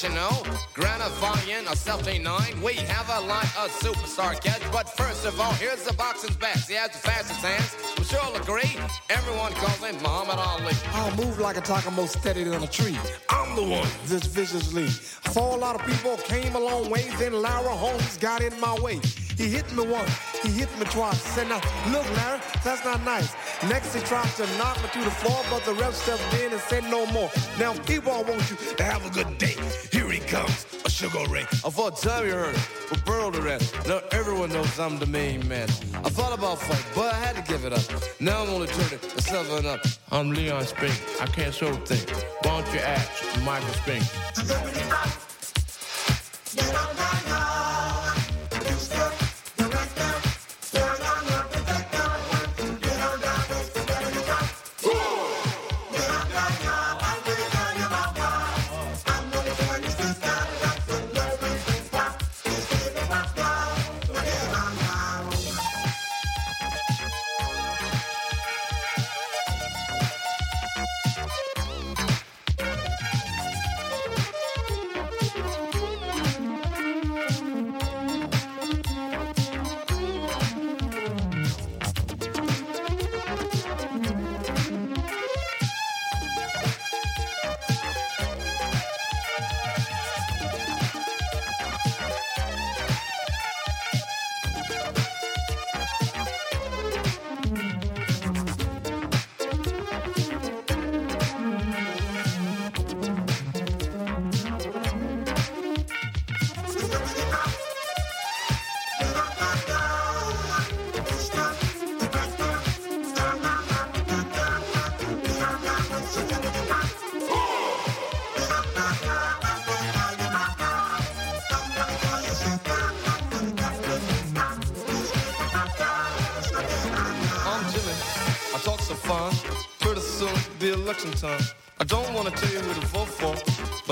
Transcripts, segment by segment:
sensational, gratifying, a 79. We have a lot of superstar catch, but first of all, here's the boxing's best. He has the fastest hands. I'm sure you'll agree. Everyone calls him Muhammad Ali. I'll move like a taco more steady than a tree. I'm the one, this viciously. For a lot of people came a long way, then Larry Holmes got in my way. He hit me once, he hit me twice. Said, now, look, Larry, that's not nice. Next, he tried to knock me to the floor, but the ref stepped in and said no more. Now, I want you to have a good day. Here he comes, a sugar ray. I thought time you heard, but burl the rest. Now everyone knows I'm the main man. I thought about fight, but I had to give it up. Now I'm only turning a seven up. I'm Leon Spink. I can't show a thing. Why don't you ask Michael Spink?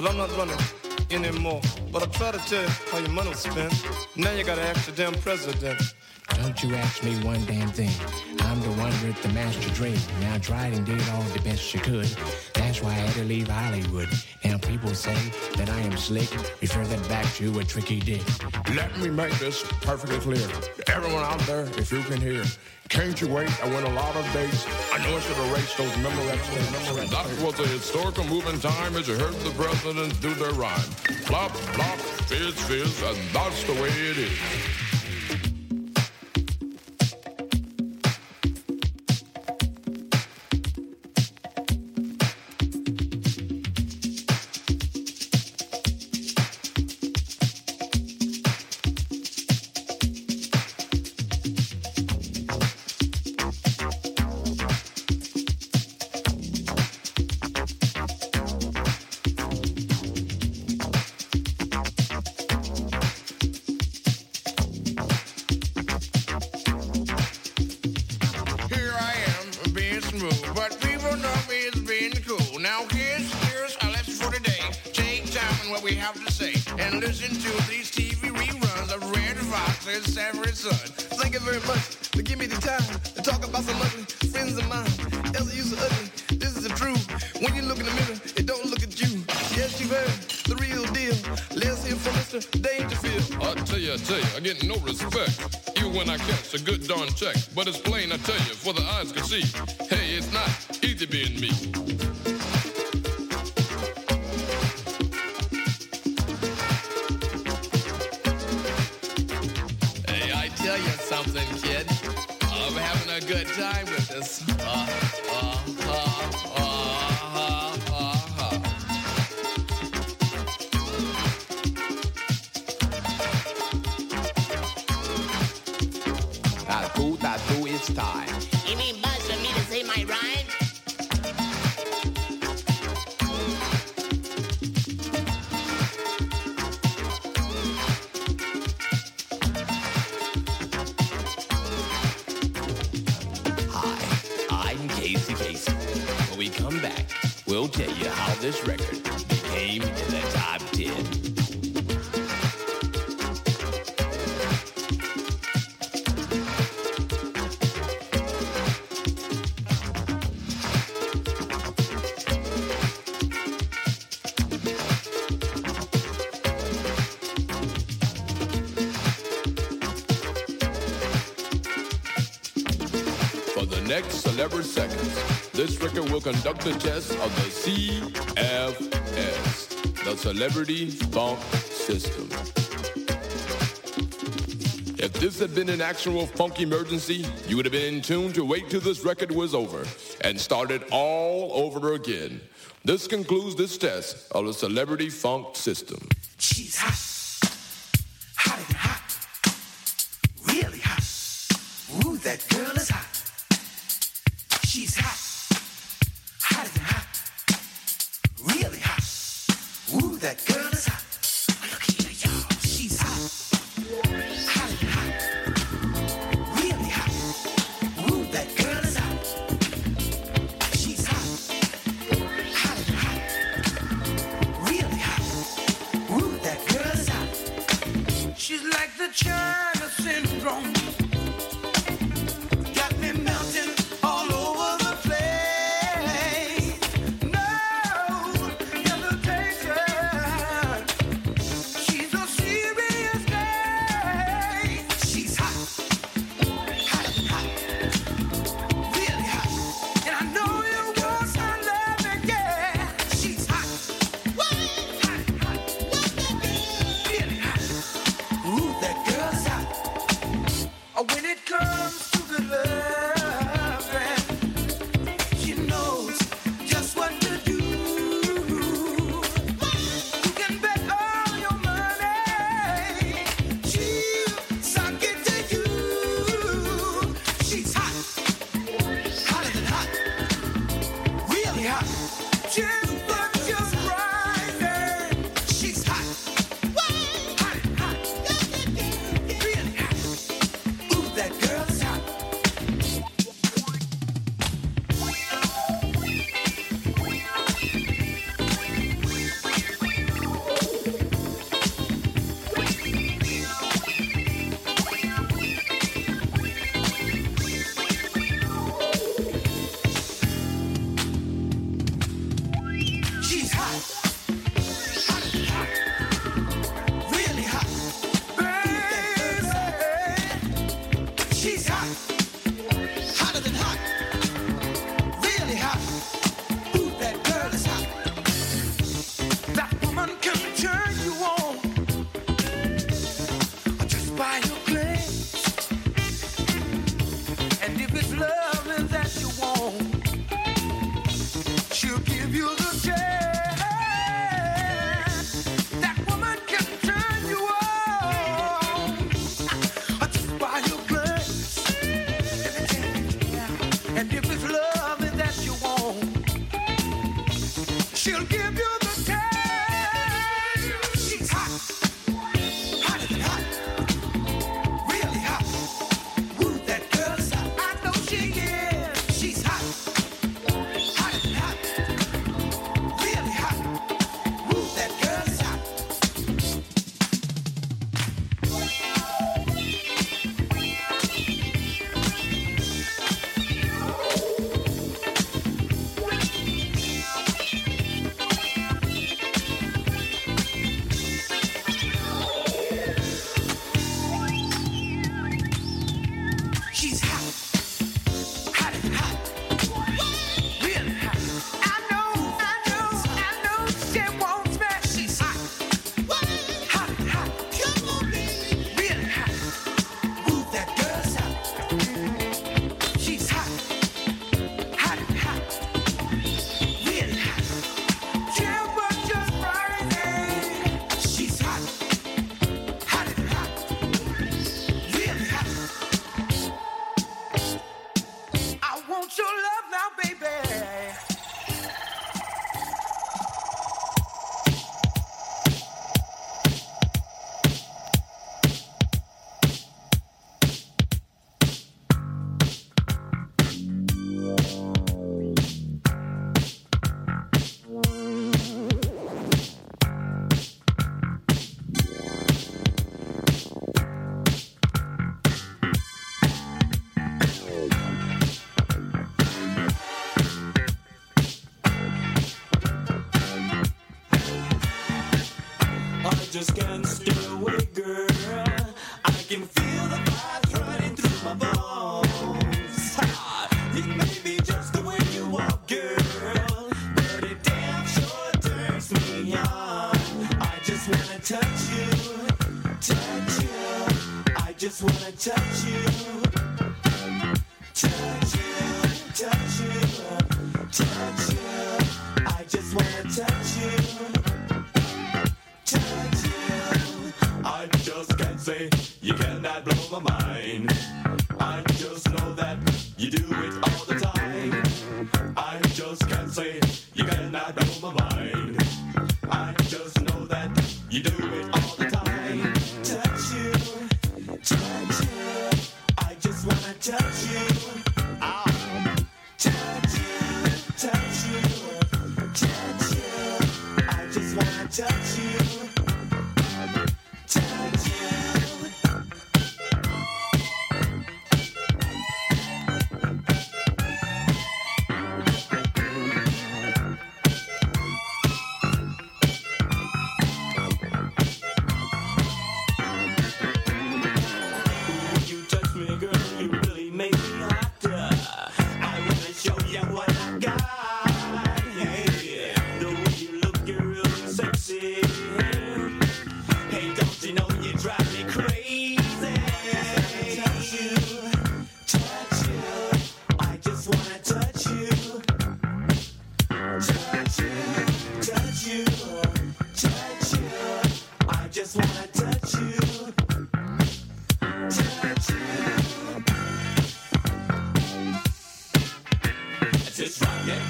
But I'm not running anymore. But I try to tell you how your money was spent. Now you gotta ask the damn president. Don't you ask me one damn thing. I'm the one with the master dream. Now I tried and did all the best you could. That's why I had to leave Hollywood. Now people say that I am slick. Refer that back to a tricky dick. Let me make this perfectly clear. Everyone out there, if you can hear, can't you wait? I win a lot of dates. I know I should erase those memorex. That was a historical move in time as you heard the presidents do their rhyme. Flop, flop, fizz, fizz, and that's the way it is. Good darn check. But it's plain, I tell you, for the eyes can see. Hey, it's not easy being me. Hey, I tell you something, kid. I'm having a good time with this. Uh, conductor test of the CFS, the Celebrity Funk System. If this had been an actual funk emergency, you would have been in tune to wait till this record was over and started all over again. This concludes this test of the Celebrity Funk System. Jesus. just wanna touch you, touch you.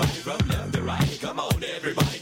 from left to right. Come on, everybody.